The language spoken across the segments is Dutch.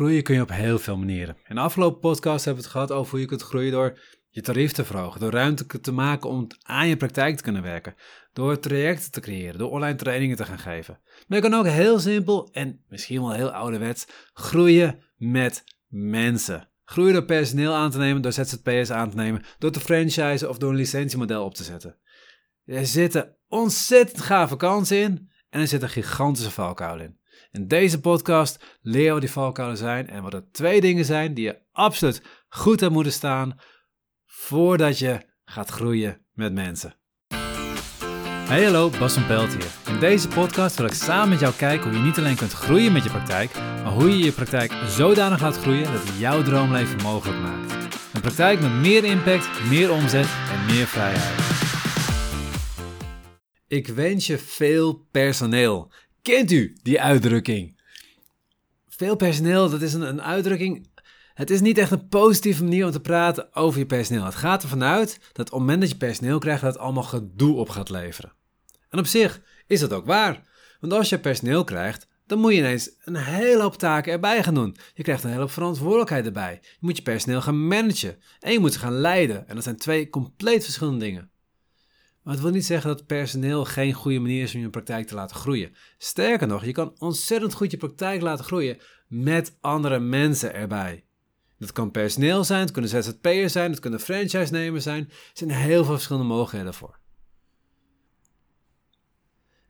Groeien kun je op heel veel manieren. In de afgelopen podcast hebben we het gehad over hoe je kunt groeien door je tarief te verhogen, door ruimte te maken om aan je praktijk te kunnen werken, door trajecten te creëren, door online trainingen te gaan geven. Maar je kan ook heel simpel en misschien wel heel ouderwets groeien met mensen. Groeien door personeel aan te nemen, door ZZP'ers aan te nemen, door te franchisen of door een licentiemodel op te zetten. Er zitten ontzettend gave kansen in en er zit een gigantische valkuil in. In deze podcast je wat die valkuilen zijn en wat er twee dingen zijn die je absoluut goed hebt moeten staan voordat je gaat groeien met mensen. Hey hallo, Bas van Pelt hier. In deze podcast wil ik samen met jou kijken hoe je niet alleen kunt groeien met je praktijk, maar hoe je je praktijk zodanig laat groeien dat het jouw droomleven mogelijk maakt. Een praktijk met meer impact, meer omzet en meer vrijheid. Ik wens je veel personeel. Kent u die uitdrukking? Veel personeel, dat is een, een uitdrukking. Het is niet echt een positieve manier om te praten over je personeel. Het gaat ervan uit dat op het moment dat je personeel krijgt, dat het allemaal gedoe op gaat leveren. En op zich is dat ook waar. Want als je personeel krijgt, dan moet je ineens een hele hoop taken erbij gaan doen. Je krijgt een hele hoop verantwoordelijkheid erbij. Je moet je personeel gaan managen en je moet ze gaan leiden. En dat zijn twee compleet verschillende dingen. Maar het wil niet zeggen dat personeel geen goede manier is om je praktijk te laten groeien. Sterker nog, je kan ontzettend goed je praktijk laten groeien met andere mensen erbij. Dat kan personeel zijn, het kunnen ZZP'ers zijn, het kunnen franchise-nemers zijn. Er zijn heel veel verschillende mogelijkheden voor.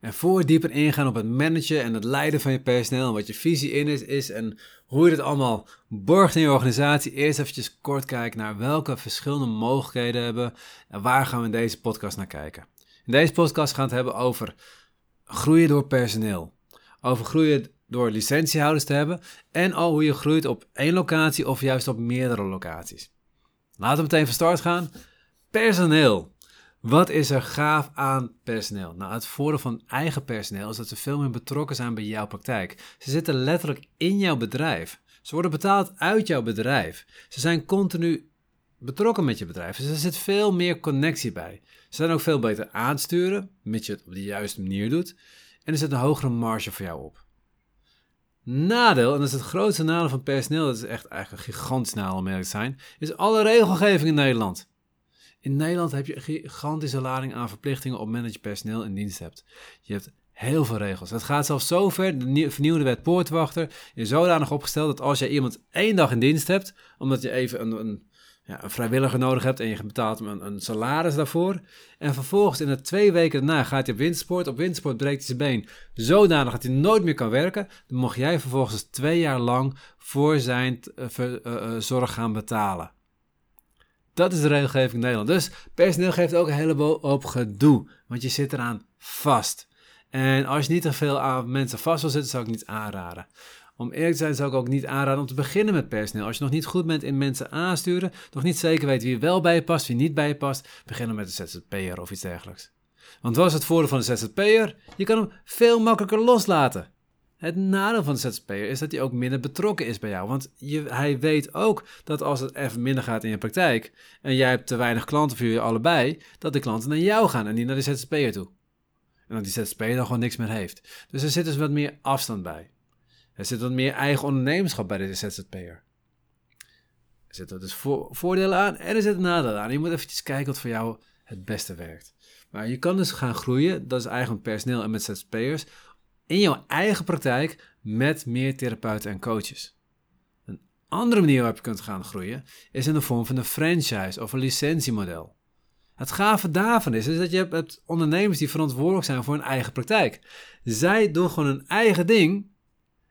En voor we dieper ingaan op het managen en het leiden van je personeel en wat je visie in is, is en hoe je dit allemaal borgt in je organisatie, eerst eventjes kort kijken naar welke verschillende mogelijkheden hebben en waar gaan we in deze podcast naar kijken. In deze podcast gaan we het hebben over groeien door personeel, over groeien door licentiehouders te hebben en al hoe je groeit op één locatie of juist op meerdere locaties. Laten we meteen van start gaan. Personeel. Wat is er gaaf aan personeel? Nou, het voordeel van eigen personeel is dat ze veel meer betrokken zijn bij jouw praktijk. Ze zitten letterlijk in jouw bedrijf. Ze worden betaald uit jouw bedrijf. Ze zijn continu betrokken met je bedrijf. Dus er zit veel meer connectie bij. Ze zijn ook veel beter aansturen, mits je het op de juiste manier doet. En er zit een hogere marge voor jou op. Nadeel, en dat is het grootste nadeel van personeel, dat is echt eigenlijk een gigantisch nadeel om te zijn, is alle regelgeving in Nederland. In Nederland heb je een gigantische lading aan verplichtingen op managepersoneel in dienst hebt. Je hebt heel veel regels. Het gaat zelfs zo ver, de vernieuwde wet poortwachter is zodanig opgesteld dat als jij iemand één dag in dienst hebt, omdat je even een, een, ja, een vrijwilliger nodig hebt en je betaalt hem een, salaris daarvoor, en vervolgens in de twee weken daarna gaat hij op windsport, op windsport breekt hij zijn been zodanig dat hij nooit meer kan werken, dan mocht jij vervolgens twee jaar lang voor zijn uh, uh, zorg gaan betalen. Dat is de regelgeving in Nederland. Dus personeel geeft ook een heleboel op gedoe, want je zit eraan vast. En als je niet te veel aan mensen vast wil zitten, zou ik niet aanraden. Om eerlijk te zijn zou ik ook niet aanraden om te beginnen met personeel. Als je nog niet goed bent in mensen aansturen, nog niet zeker weet wie wel bij je past, wie niet bij je past, begin dan met een ZZP'er of iets dergelijks. Want wat is het voordeel van een ZZP'er? Je kan hem veel makkelijker loslaten. Het nadeel van de ZZP'er is dat hij ook minder betrokken is bij jou. Want je, hij weet ook dat als het even minder gaat in je praktijk en jij hebt te weinig klanten voor jullie allebei, dat de klanten naar jou gaan en niet naar de ZZP'er toe. En dat die ZZP'er dan gewoon niks meer heeft. Dus er zit dus wat meer afstand bij. Er zit wat meer eigen ondernemerschap bij de ZZP'er. Er zitten dus voordelen aan en er zitten nadelen aan. Je moet eventjes kijken wat voor jou het beste werkt. Maar je kan dus gaan groeien, dat is met personeel en met ZZP'ers, in jouw eigen praktijk met meer therapeuten en coaches. Een andere manier waarop je kunt gaan groeien is in de vorm van een franchise of een licentiemodel. Het gave daarvan is, is dat je hebt ondernemers die verantwoordelijk zijn voor hun eigen praktijk. Zij doen gewoon hun eigen ding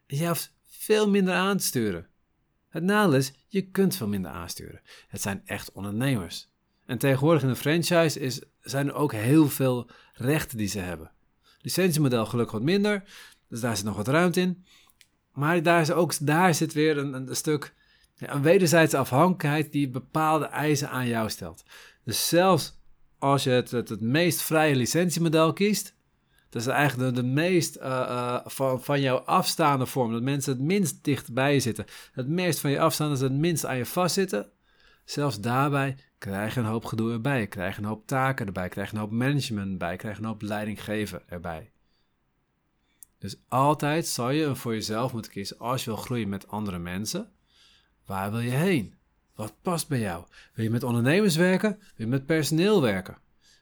en je hoeft veel minder aan te sturen. Het nadeel is, je kunt veel minder aansturen. Het zijn echt ondernemers. En tegenwoordig in een franchise is, zijn er ook heel veel rechten die ze hebben. Licentiemodel gelukkig wat minder, dus daar zit nog wat ruimte in. Maar daar, is ook, daar zit weer een, een stuk een wederzijdse afhankelijkheid die bepaalde eisen aan jou stelt. Dus zelfs als je het, het, meest vrije licentiemodel kiest, dat is eigenlijk de, de meest uh, uh, van, van jou afstaande vorm, dat mensen het minst dichtbij zitten, het meest van je afstaan, dat het minst aan je vastzitten. Zelfs daarbij krijg je een hoop gedoe erbij, krijg je een hoop taken erbij, krijg je een hoop management erbij, krijg je een hoop leiding geven erbij. Dus altijd zal je voor jezelf moeten kiezen als je wil groeien met andere mensen. Waar wil je heen? Wat past bij jou? Wil je met ondernemers werken? Wil je met personeel werken?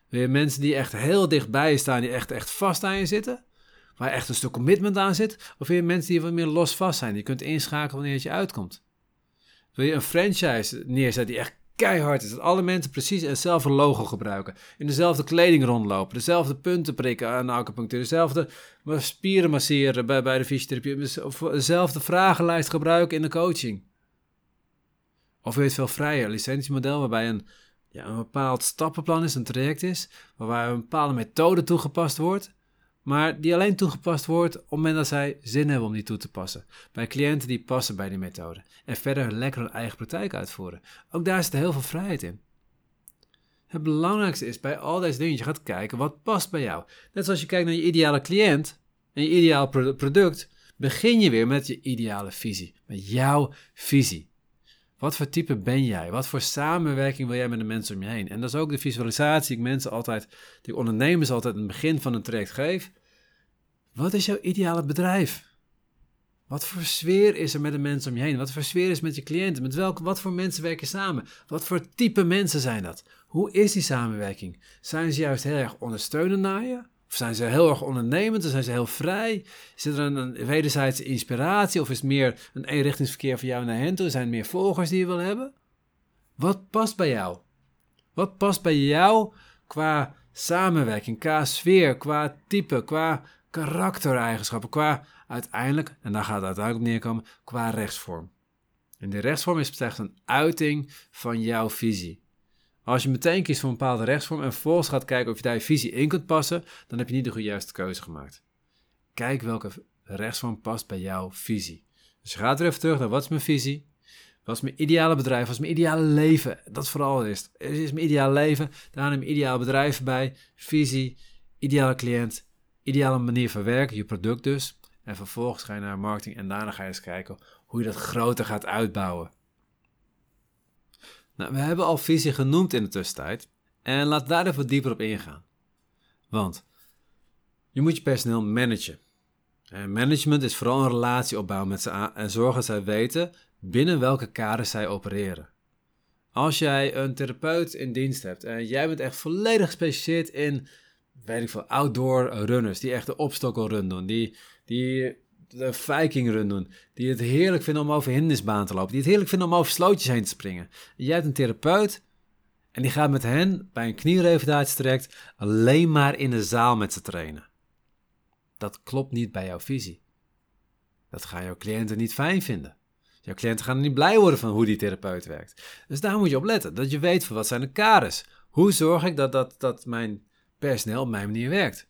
Wil je mensen die echt heel dichtbij je staan, die echt, echt vast aan je zitten? Waar echt een stuk commitment aan zit? Of wil je mensen die wat meer los vast zijn, die je kunt inschakelen wanneer het je uitkomt? Wil je een franchise neerzetten die echt keihard is. Dat alle mensen precies hetzelfde logo gebruiken. In dezelfde kleding rondlopen. Dezelfde punten prikken aan de acupunctuur. Dezelfde spieren masseren bij, bij de fysiotherapie. Of dezelfde vragenlijst gebruiken in de coaching. Of wil je het veel vrijer licentiemodel waarbij een, ja, een bepaald stappenplan is, een traject is. Waarbij een bepaalde methode toegepast wordt maar die alleen toegepast wordt op het moment dat zij zin hebben om die toe te passen. Bij cliënten die passen bij die methode en verder lekker hun eigen praktijk uitvoeren. Ook daar zit heel veel vrijheid in. Het belangrijkste is bij al deze dingen, je gaat kijken wat past bij jou. Net zoals je kijkt naar je ideale cliënt en je ideaal product, begin je weer met je ideale visie, met jouw visie. Wat voor type ben jij? Wat voor samenwerking wil jij met de mensen om je heen? En dat is ook de visualisatie die ik mensen altijd, die ondernemers altijd aan het begin van een traject geef. Wat is jouw ideale bedrijf? Wat voor sfeer is er met de mensen om je heen? Wat voor sfeer is met je cliënten? Met welke, wat voor mensen werken samen? Wat voor type mensen zijn dat? Hoe is die samenwerking? Zijn ze juist heel erg ondersteunend naar je? Of zijn ze heel erg ondernemend? Of zijn ze heel vrij? Zit er een, een wederzijdse inspiratie? Of is het meer een eenrichtingsverkeer van jou naar hen toe? Zijn er meer volgers die je wil hebben? Wat past bij jou? Wat past bij jou qua samenwerking, qua sfeer, qua type, qua karaktereigenschappen, qua uiteindelijk, en daar gaat het uiteindelijk op neerkomen, qua rechtsvorm. En die rechtsvorm is slechts een uiting van jouw visie. Als je meteen kiest voor een bepaalde rechtsvorm en vervolgens gaat kijken of je daar je visie in kunt passen, dan heb je niet de juiste keuze gemaakt. Kijk welke rechtsvorm past bij jouw visie. Dus je gaat weer even terug naar wat is mijn visie? Wat is mijn ideale bedrijf? Wat is mijn ideale leven? Dat vooral is. Het is mijn ideale leven. Daar neem je ideale bedrijf bij. Visie, ideale cliënt, ideale manier van werken, je product dus. En vervolgens ga je naar marketing en daarna ga je eens kijken hoe je dat groter gaat uitbouwen. Nou, we hebben al visie genoemd in de tussentijd en laat daar even dieper op ingaan. Want je moet je personeel managen. En management is vooral een relatie opbouwen met ze en zorgen dat zij weten binnen welke kaders zij opereren. Als jij een therapeut in dienst hebt en jij bent echt volledig gespecialiseerd in weet ik veel, outdoor runners. Die echt de obstacle doen. Die, die de Viking run doen. Die het heerlijk vinden om over hindernisbaan te lopen. Die het heerlijk vinden om over slootjes heen te springen. jij hebt een therapeut. En die gaat met hen bij een knierevalidatietraject alleen maar in de zaal met ze trainen. Dat klopt niet bij jouw visie. Dat gaan jouw cliënten niet fijn vinden. Jouw cliënten gaan niet blij worden van hoe die therapeut werkt. Dus daar moet je op letten. Dat je weet van wat zijn de kaders. Hoe zorg ik dat, dat, dat mijn personeel op mijn manier werkt.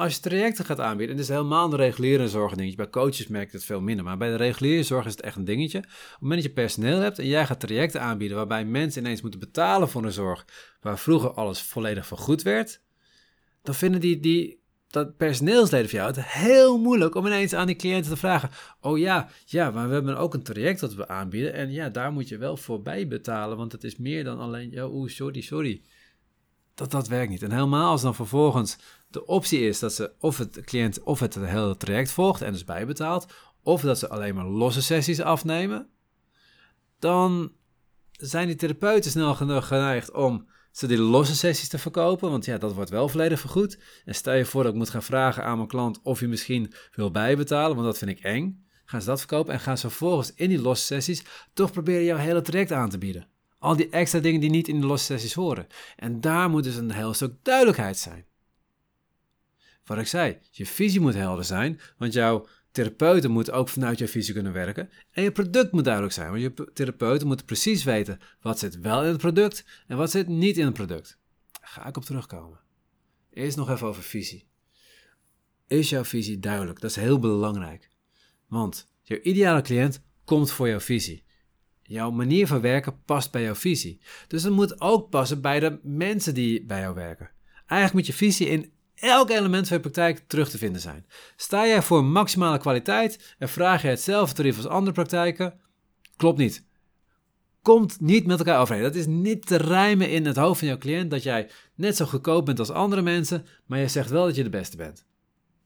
Als je trajecten gaat aanbieden, en dit is helemaal een reguliere zorg dingetje. Bij coaches merk je het veel minder, maar bij de reguliere zorg is het echt een dingetje. Op het moment dat je personeel hebt en jij gaat trajecten aanbieden waarbij mensen ineens moeten betalen voor een zorg waar vroeger alles volledig vergoed werd, dan vinden die, die dat personeelsleden van jou het heel moeilijk om ineens aan die cliënten te vragen: Oh ja, ja, maar we hebben ook een traject dat we aanbieden en ja, daar moet je wel voorbij betalen, want het is meer dan alleen, oeh, sorry, sorry dat, dat werkt niet. En helemaal als dan vervolgens de optie is dat ze of het cliënt of het hele traject volgt en dus bijbetaalt, of dat ze alleen maar losse sessies afnemen, dan zijn die therapeuten snel genoeg geneigd om ze die losse sessies te verkopen, want ja, dat wordt wel volledig vergoed. En stel je voor dat ik moet gaan vragen aan mijn klant of hij misschien wil bijbetalen, want dat vind ik eng. Gaan ze dat verkopen en gaan ze vervolgens in die losse sessies toch proberen jouw hele traject aan te bieden. Al die extra dingen die niet in de losse sessies horen. En daar moet dus een heel stuk duidelijkheid zijn. Wat ik zei, je visie moet helder zijn, want jouw therapeuten moeten ook vanuit jouw visie kunnen werken. En je product moet duidelijk zijn, want je therapeuten moeten precies weten wat zit wel in het product en wat zit niet in het product. Daar ga ik op terugkomen. Eerst nog even over visie. Is jouw visie duidelijk? Dat is heel belangrijk. Want jouw ideale cliënt komt voor jouw visie. Jouw manier van werken past bij jouw visie. Dus het moet ook passen bij de mensen die bij jou werken. Eigenlijk moet je visie in elk element van je praktijk terug te vinden zijn. Sta jij voor maximale kwaliteit en vraag je hetzelfde tarief als andere praktijken? Klopt niet. Komt niet met elkaar overeen. Dat is niet te rijmen in het hoofd van jouw cliënt dat jij net zo goedkoop bent als andere mensen, maar je zegt wel dat je de beste bent.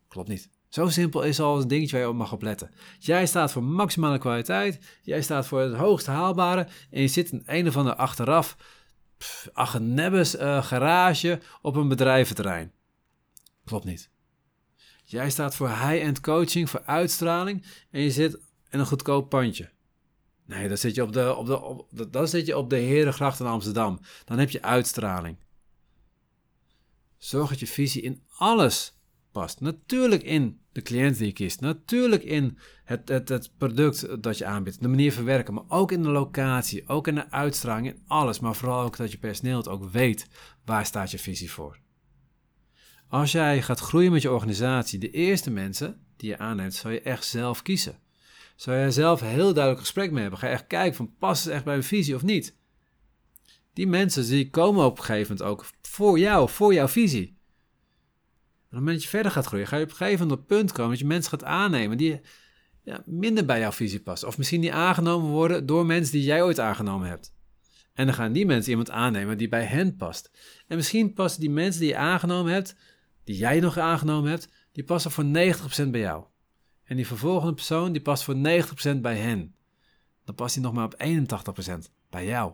Klopt niet. Zo simpel is al een dingetje waar je op mag opletten. Jij staat voor maximale kwaliteit, jij staat voor het hoogst haalbare en je zit in een of andere achteraf agenebbes uh, garage op een bedrijventerrein. Klopt niet. Jij staat voor high-end coaching, voor uitstraling en je zit in een goedkoop pandje. Nee, dan zit je op de, op de, op, dan zit je op de Herengracht in Amsterdam. Dan heb je uitstraling. Zorg dat je visie in alles past. Natuurlijk in de cliënt die je kiest. Natuurlijk in het, het, het product dat je aanbiedt. De manier van werken. Maar ook in de locatie. Ook in de uitstraling. In alles. Maar vooral ook dat je personeel het ook weet. Waar staat je visie voor? Als jij gaat groeien met je organisatie. De eerste mensen die je aanneemt. Zal je echt zelf kiezen. Zou je zelf heel duidelijk gesprek mee hebben? Ga je echt kijken van past het echt bij mijn visie of niet? Die mensen die komen op een gegeven moment ook voor jou, voor jouw visie. En op het moment dat je verder gaat groeien, ga je op een gegeven moment op punt komen dat je mensen gaat aannemen die ja, minder bij jouw visie passen. Of misschien die aangenomen worden door mensen die jij ooit aangenomen hebt. En dan gaan die mensen iemand aannemen die bij hen past. En misschien passen die mensen die je aangenomen hebt, die jij nog aangenomen hebt, die passen voor 90% bij jou. En die vervolgende persoon die past voor 90% bij hen. Dan past hij nog maar op 81% bij jou.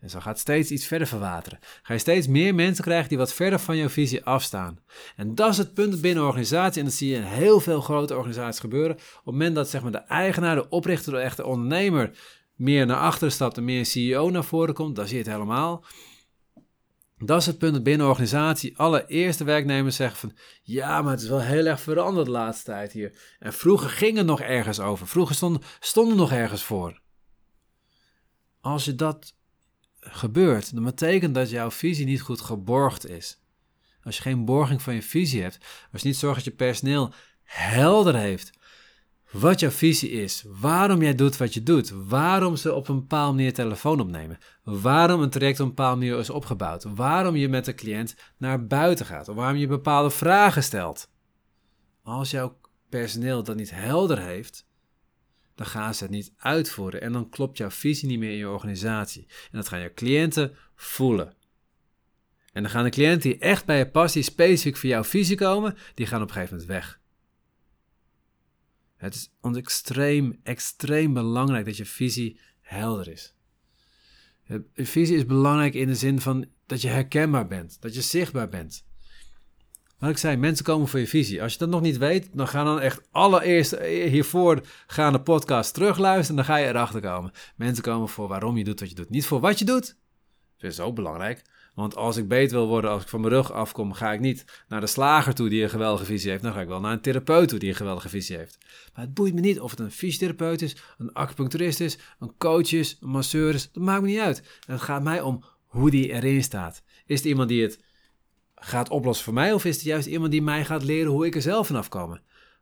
En zo gaat steeds iets verder verwateren. Ga je steeds meer mensen krijgen die wat verder van jouw visie afstaan. En dat is het punt binnen organisatie. En dat zie je in heel veel grote organisaties gebeuren. Op het moment dat zeg maar, de eigenaar, de oprichter, de echte ondernemer meer naar achteren stapt en meer een CEO naar voren komt, dan zie je het helemaal. Dat is het punt binnen een organisatie. Alle eerste werknemers zeggen van... Ja, maar het is wel heel erg veranderd de laatste tijd hier. En vroeger ging het nog ergens over. Vroeger stonden, stonden nog ergens voor. Als je dat gebeurt, dan betekent dat jouw visie niet goed geborgd is. Als je geen borging van je visie hebt, als je niet zorgt dat je personeel helder heeft wat jouw visie is, waarom jij doet wat je doet, waarom ze op een bepaalde manier telefoon opnemen, waarom een traject op een bepaalde manier is opgebouwd, waarom je met de cliënt naar buiten gaat, of waarom je bepaalde vragen stelt. Als jouw personeel dat niet helder heeft, dan gaan ze het niet uitvoeren en dan klopt jouw visie niet meer in je organisatie. En dat gaan je cliënten voelen. En dan gaan de cliënten die echt bij je passie specifiek voor jouw visie komen, die gaan op een gegeven moment weg. Het is ons extreem, extreem belangrijk dat je visie helder is. Je visie is belangrijk in de zin van dat je herkenbaar bent, dat je zichtbaar bent. Wat ik zei, mensen komen voor je visie. Als je dat nog niet weet, dan ga dan echt allereerst hiervoor gaan de podcast terugluisteren en dan ga je erachter komen. Mensen komen voor waarom je doet wat je doet. Niet voor wat je doet. Dat is ook belangrijk. Want als ik beter wil worden, als ik van mijn rug afkom, ga ik niet naar de slager toe die een geweldige visie heeft. Dan ga ik wel naar een therapeut toe die een geweldige visie heeft. Maar het boeit me niet of het een fysiotherapeut is, een acupuncturist is, een coach is, een masseur is. Dat maakt me niet uit. het gaat mij om hoe die erin staat. Is het iemand die het gaat oplossen voor mij? Of is het juist iemand die mij gaat leren hoe ik er zelf vanaf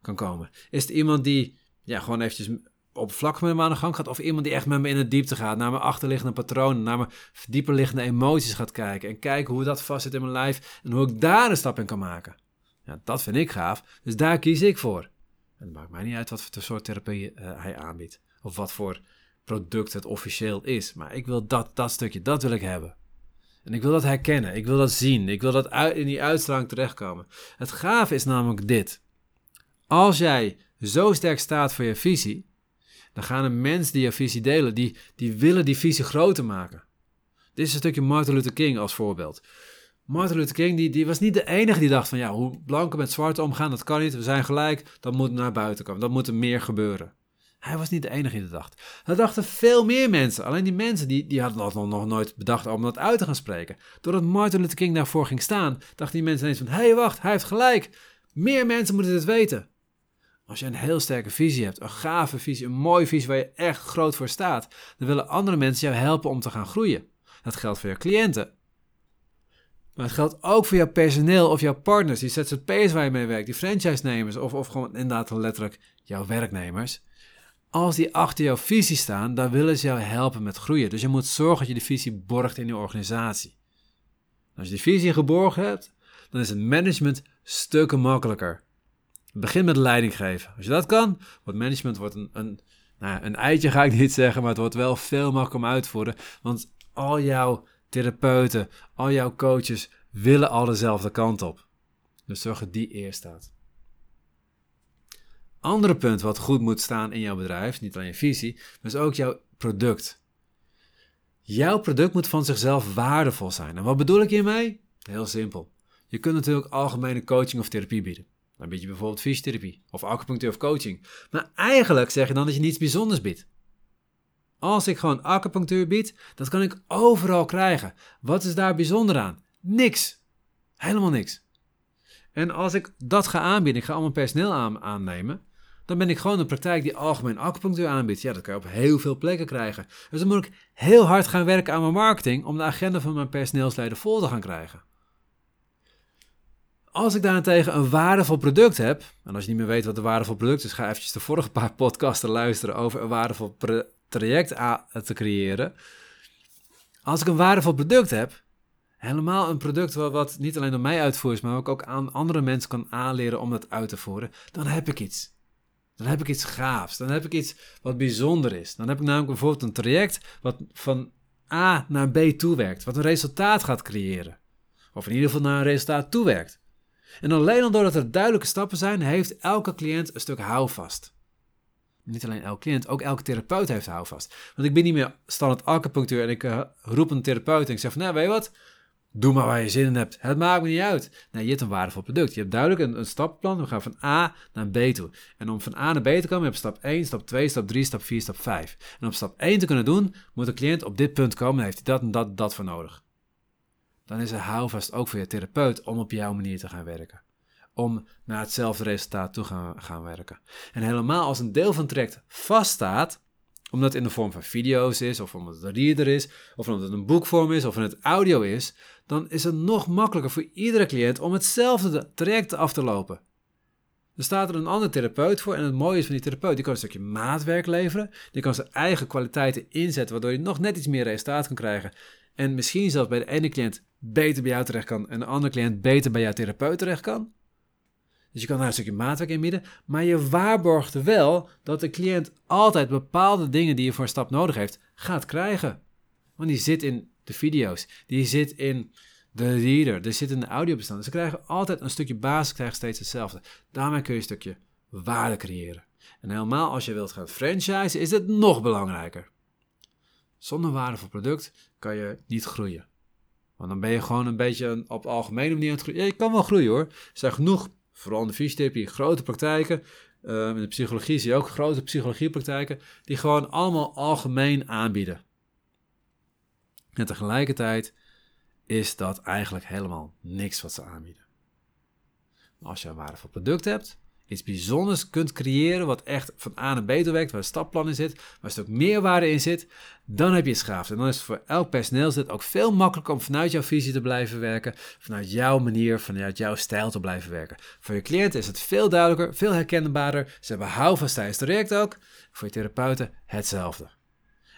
kan komen? Is het iemand die ja, gewoon eventjes op vlak met me aan de gang gaat, of iemand die echt met me in het diepte gaat, naar mijn achterliggende patronen, naar mijn dieperliggende emoties gaat kijken en kijken hoe dat vastzit in mijn lijf en hoe ik daar een stap in kan maken. Ja, dat vind ik gaaf, dus daar kies ik voor. En het maakt mij niet uit wat voor soort therapie uh, hij aanbiedt, of wat voor product het officieel is, maar ik wil dat, dat stukje, dat wil ik hebben. En ik wil dat herkennen, ik wil dat zien, ik wil dat uit, in die uitstraling terechtkomen. Het gave is namelijk dit. Als jij zo sterk staat voor je visie, dan gaan de mensen die je visie delen, die, die willen die visie groter maken. Dit is een stukje Martin Luther King als voorbeeld. Martin Luther King die, die was niet de enige die dacht van ja, hoe blanken met zwarte omgaan, dat kan niet. We zijn gelijk, dat moet naar buiten komen. Dat moet er meer gebeuren. Hij was niet de enige die dat dacht. Dat dachten veel meer mensen. Alleen die mensen die, die hadden nog, nog nooit bedacht om dat uit te gaan spreken. Doordat Martin Luther King daarvoor ging staan, dachten die mensen ineens van... hé, hey, wacht, hij heeft gelijk. Meer mensen moeten dit weten. Als je een heel sterke visie hebt, een gave visie, een mooie visie waar je echt groot voor staat, dan willen andere mensen jou helpen om te gaan groeien. Dat geldt voor je cliënten. Maar het geldt ook voor jouw personeel of jouw partners, die ZZP'ers waar je mee werkt, die franchise-nemers of, of gewoon inderdaad letterlijk jouw werknemers. Als die achter jouw visie staan, dan willen ze jou helpen met groeien. Dus je moet zorgen dat je die visie borgt in je organisatie. Als je die visie geborgen hebt, dan is het management stukken makkelijker. Begin met leiding geven. Als je dat kan, wordt management wordt een, een, nou, een eitje ga ik niet zeggen, maar het wordt wel veel makkelijker om uitvoeren. Want al jouw therapeuten, al jouw coaches willen al dezelfde kant op. Dus zorg dat die eerst staat. Andere punt wat goed moet staan in jouw bedrijf, niet alleen je visie, maar is ook jouw product. Jouw product moet van zichzelf waardevol zijn. En wat bedoel ik hiermee? Heel simpel. Je kunt natuurlijk algemene coaching of therapie bieden. Dan bied je bijvoorbeeld fysiotherapie of acupunctuur of coaching. Maar eigenlijk zeg je dan dat je niets bijzonders biedt. Als ik gewoon acupunctuur bied, dat kan ik overal krijgen. Wat is daar bijzonder aan? Niks. Helemaal niks. En als ik dat ga aanbieden, ik ga allemaal personeel aan, aannemen, dan ben ik gewoon een praktijk die algemeen acupunctuur aanbiedt. Ja, dat kan je op heel veel plekken krijgen. Dus dan moet ik heel hard gaan werken aan mijn marketing om de agenda van mijn personeelsleider vol te gaan krijgen. Als ik daarentegen een waardevol product heb, en als je niet meer weet wat een waardevol product is, ga eventjes de vorige paar podcasten luisteren over een waardevol traject te creëren. Als ik een waardevol product heb, helemaal een product wat niet alleen door mij uitvoert maar ook aan andere mensen kan aanleren om dat uit te voeren, dan heb ik iets. Dan heb ik iets gaafs. Dan heb ik iets wat bijzonder is. Dan heb ik namelijk bijvoorbeeld een traject wat van A naar B toewerkt, wat een resultaat gaat creëren. Of in ieder geval naar een resultaat toewerkt. En alleen al doordat er duidelijke stappen zijn, heeft elke cliënt een stuk houvast. Niet alleen elke cliënt, ook elke therapeut heeft houvast. Want ik ben niet meer standaard acupunctuur en ik uh, roep een therapeut en ik zeg van, nou weet je wat, doe maar waar je zin in hebt. Het maakt me niet uit. Nee, je hebt een waardevol product. Je hebt duidelijk een, een stappenplan. We gaan van A naar B toe. En om van A naar B te komen, heb je stap 1, stap 2, stap 3, stap 4, stap 5. En om stap 1 te kunnen doen, moet de cliënt op dit punt komen en heeft hij dat en dat, dat voor nodig. Dan is er houvast ook voor je therapeut om op jouw manier te gaan werken om naar hetzelfde resultaat toe gaan, gaan werken. En helemaal als een deel van het traject vaststaat, omdat het in de vorm van video's is, of omdat het een reader is, of omdat het een boekvorm is, of in het audio is, dan is het nog makkelijker voor iedere cliënt om hetzelfde traject af te lopen. Er staat er een andere therapeut voor en het mooie is van die therapeut, die kan een stukje maatwerk leveren, die kan zijn eigen kwaliteiten inzetten, waardoor je nog net iets meer resultaat kan krijgen. En misschien zelfs bij de ene cliënt beter bij jou terecht kan en de andere cliënt beter bij jouw therapeut terecht kan. Dus je kan daar een stukje maatwerk in midden, maar je waarborgt wel dat de cliënt altijd bepaalde dingen die je voor een stap nodig heeft, gaat krijgen. Want die zit in de video's, die zit in de reader, die zit in de audiobestanden. Ze krijgen altijd een stukje basis, krijgen steeds hetzelfde. Daarmee kun je een stukje waarde creëren. En helemaal als je wilt gaan franchisen, is het nog belangrijker. Zonder waardevol product kan je niet groeien. Want dan ben je gewoon een beetje op algemene manier aan het groeien. Je kan wel groeien hoor. Er zijn genoeg vooral in de fysiotherapie, grote praktijken. Uh, in de psychologie zie je ook grote psychologiepraktijken die gewoon allemaal algemeen aanbieden. En tegelijkertijd is dat eigenlijk helemaal niks wat ze aanbieden. als je een waardevol product hebt, iets bijzonders kunt creëren wat echt van A naar B werkt, waar een stapplan in zit, waar een stuk meerwaarde in zit, dan heb je schaafd. En dan is het voor elk personeelslid ook veel makkelijker om vanuit jouw visie te blijven werken, vanuit jouw manier, vanuit jouw stijl te blijven werken. Voor je cliënten is het veel duidelijker, veel herkenbaarder. Ze hebben houvast tijdens het traject ook. Voor je therapeuten hetzelfde.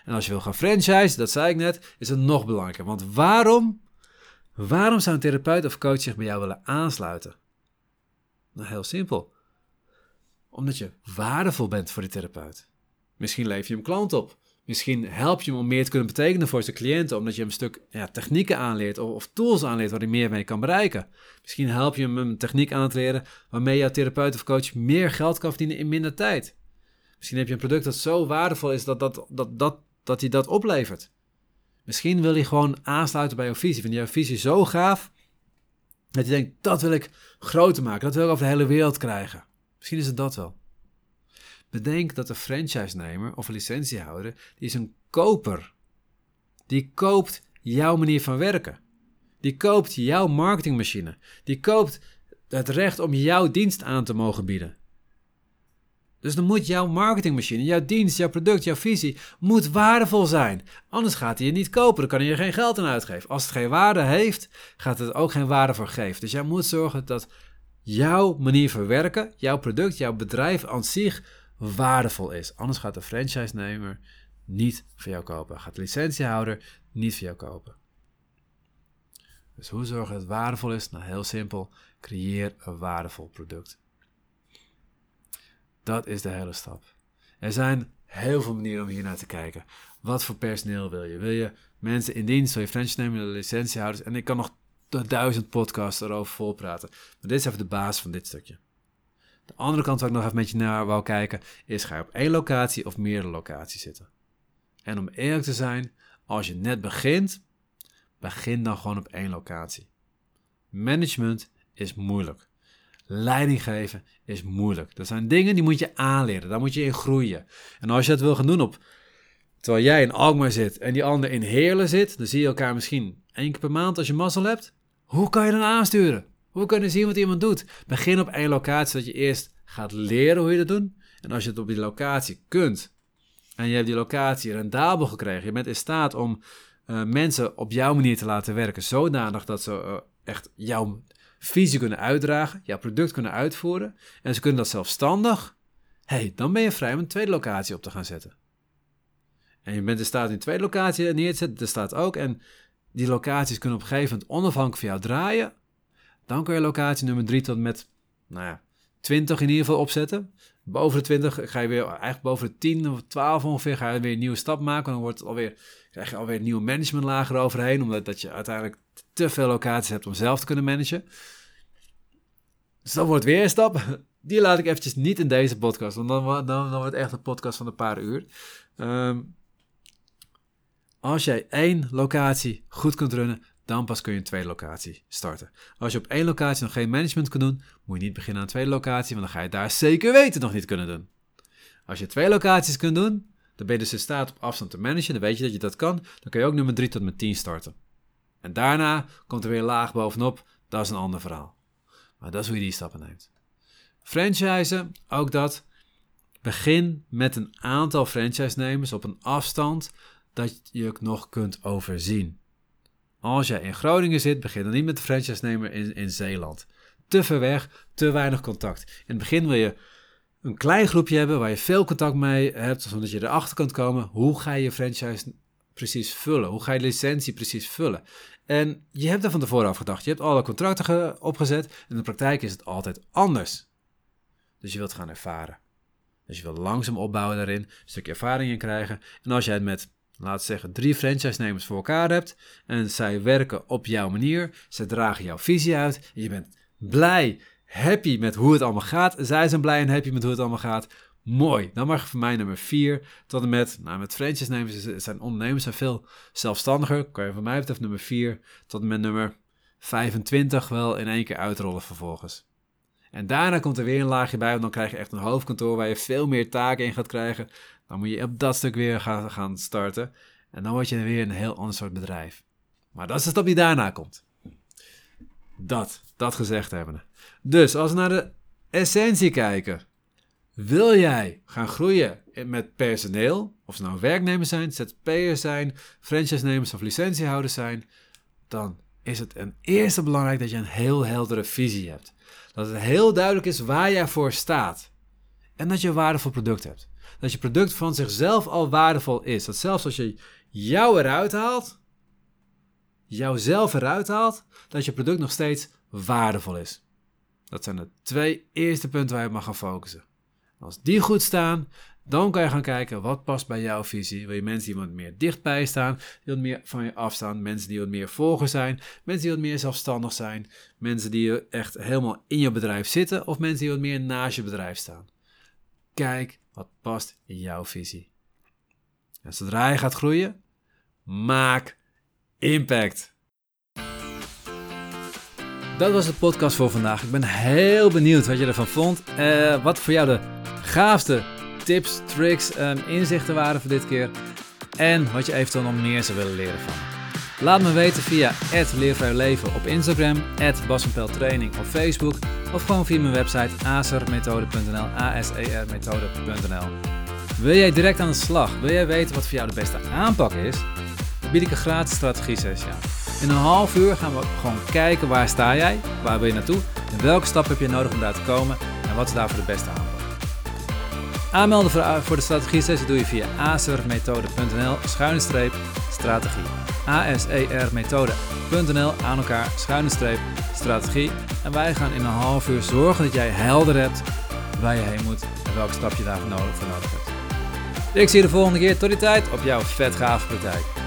En als je wil gaan franchise, dat zei ik net, is het nog belangrijker. Want waarom? Waarom zou een therapeut of coach zich bij jou willen aansluiten? Nou, heel simpel omdat je waardevol bent voor die therapeut. Misschien leef je hem klant op. Misschien help je hem om meer te kunnen betekenen voor zijn cliënten, omdat je hem een stuk ja, technieken aanleert of, of, tools aanleert waar hij meer mee kan bereiken. Misschien help je hem een techniek aan te leren waarmee jouw therapeut of coach meer geld kan verdienen in minder tijd. Misschien heb je een product dat zo waardevol is dat, dat, dat, dat, dat hij dat oplevert. Misschien wil hij gewoon aansluiten bij jouw visie. Vind je jouw visie zo gaaf dat je denkt, dat wil ik groter maken, dat wil ik over de hele wereld krijgen. Misschien is het dat wel. Bedenk dat een franchise-nemer of licentiehouder, die is een koper. Die koopt jouw manier van werken. Die koopt jouw marketingmachine. Die koopt het recht om jouw dienst aan te mogen bieden. Dus dan moet jouw marketingmachine, jouw dienst, jouw product, jouw visie, moet waardevol zijn. Anders gaat hij je niet kopen, dan kan hij je geen geld aan uitgeven. Als het geen waarde heeft, gaat het ook geen waarde voor geven. Dus jij moet zorgen dat jouw manier van werken, jouw product, jouw bedrijf aan zich waardevol is. Anders gaat de franchise-nemer niet voor jou kopen. Gaat de licentiehouder niet voor jou kopen. Dus hoe zorgen dat het waardevol is? Nou, heel simpel. Creëer een waardevol product. Dat is de hele stap. Er zijn heel veel manieren om hier naar te kijken. Wat voor personeel wil je? Wil je mensen in dienst? Wil je franchise nemen, licentiehouders? En ik kan nog duizend podcasts erover volpraten. Maar dit is even de basis van dit stukje. De andere kant waar ik nog even met je naar wou kijken, is ga je op één locatie of meerdere locaties zitten. En om eerlijk te zijn, als je net begint, begin dan gewoon op één locatie. Management is moeilijk. Leiding geven is moeilijk. Dat zijn dingen die moet je aanleren. Daar moet je in groeien. En als je het wil gaan doen op terwijl jij in Alkmaar zit en die ander in Heerlen zit, dan zie je elkaar misschien één keer per maand als je mazzel hebt. Hoe kan je dan aansturen? Hoe kan je zien wat iemand doet? Begin op één locatie dat je eerst gaat leren hoe je dat doet. En als je het op die locatie kunt en je hebt die locatie rendabel gekregen, je bent in staat om uh, mensen op jouw manier te laten werken, zodanig dat ze uh, echt jouw visie kunnen uitdragen, jouw product kunnen uitvoeren en ze kunnen dat zelfstandig, hey, dan ben je vrij om een tweede locatie op te gaan zetten. En je bent in staat in twee locaties neer te zetten, er staat ook. En die locaties kunnen op een gegeven moment onafhankelijk van jou draaien. Dan kun je locatie nummer 3 tot met, nou ja, 20 in ieder geval opzetten. Boven de 20 ga je weer, eigenlijk boven de 10 of 12 ongeveer, ga je weer een nieuwe stap maken. Dan wordt het alweer, krijg je alweer een nieuwe managementlaag eroverheen, omdat dat je uiteindelijk te veel locaties hebt om zelf te kunnen managen. Dus dan wordt weer een stap. Die laat ik eventjes niet in deze podcast, want dan, dan, dan wordt het echt een podcast van een paar uur. Um, als jij één locatie goed kunt runnen, dan pas kun je een tweede locatie starten. Als je op één locatie nog geen management kunt doen, moet je niet beginnen aan een tweede locatie, want dan ga je daar zeker weten nog niet kunnen doen. Als je twee locaties kunt doen, dan ben je dus in staat op afstand te managen, dan weet je dat je dat kan, dan kun je ook nummer 3 tot met 10 starten. En daarna komt er weer laag bovenop, dat is een ander verhaal. Maar dat is hoe je die stappen neemt. Franchisen, ook dat. Begin met een aantal franchise-nemers op een afstand dat je het nog kunt overzien. Als jij in Groningen zit, begin dan niet met de franchise-nemer in, in Zeeland. Te ver weg, te weinig contact. In het begin wil je een klein groepje hebben waar je veel contact mee hebt, zodat je erachter kunt komen hoe ga je je franchise precies vullen? Hoe ga je licentie precies vullen? En je hebt er van tevoren af gedacht. Je hebt alle contracten opgezet. En in de praktijk is het altijd anders. Dus je wilt gaan ervaren. Dus je wilt langzaam opbouwen daarin, een stukje ervaring in krijgen. En als jij het met laat zeggen, drie franchise-nemers voor elkaar hebt en zij werken op jouw manier, ze dragen jouw visie uit en je bent blij, happy met hoe het allemaal gaat. Zij zijn blij en happy met hoe het allemaal gaat. Mooi. Dan mag voor mij nummer 4 tot en met, nou met franchise-nemers zijn ondernemers zijn veel zelfstandiger. Kan je van mij betreft nummer 4 tot en met nummer 25 wel in één keer uitrollen vervolgens. En daarna komt er weer een laagje bij, want dan krijg je echt een hoofdkantoor waar je veel meer taken in gaat krijgen. Dan moet je op dat stuk weer gaan, starten. En dan word je weer een heel ander soort bedrijf. Maar dat is de stap die daarna komt. Dat, dat gezegd hebben. Dus als we naar de essentie kijken. Wil jij gaan groeien met personeel, of ze nou werknemers zijn, ZP'ers zijn, franchise-nemers of licentiehouders zijn, dan is het een eerste belangrijk dat je een heel heldere visie hebt. Dat het heel duidelijk is waar jij voor staat. En dat je een waardevol product hebt dat je product van zichzelf al waardevol is. Dat zelfs als je jou eruit haalt, jouzelf eruit haalt, dat je product nog steeds waardevol is. Dat zijn de twee eerste punten waar je mag gaan focussen. Als die goed staan, dan kan je gaan kijken wat past bij jouw visie. Wil je mensen die wat meer dichtbij staan, die wat meer van je afstaan, mensen die wat meer volgers zijn, mensen die wat meer zelfstandig zijn, mensen die echt helemaal in je bedrijf zitten of mensen die wat meer naast je bedrijf staan. Kijk wat past in jouw visie. En zodra je gaat groeien, maak impact. Dat was de podcast voor vandaag. Ik ben heel benieuwd wat je ervan vond. Uh, wat voor jou de gaafste tips, tricks en inzichten waren voor dit keer. En wat je eventueel nog meer zou willen leren van Laat me weten via Leven op Instagram, Training op Facebook of gewoon via mijn website asermethode.nl, asermethode.nl. Wil jij direct aan de slag? Wil jij weten wat voor jou de beste aanpak is? Dan bied ik een gratis strategie-sessie aan. In een half uur gaan we gewoon kijken waar sta jij, waar wil je naartoe en welke stap heb je nodig om daar te komen en wat is daarvoor de beste aanpak. Aanmelden voor de strategie-sessie doe je via asermethode.nl schuine streep strategie. asermethode.nl aan elkaar schuine streep strategie. En wij gaan in een half uur zorgen dat jij helder hebt waar je heen moet en welke stap je daarvoor nodig, voor nodig hebt. Ik zie je de volgende keer. Tot die tijd op jouw vet gave praktijk.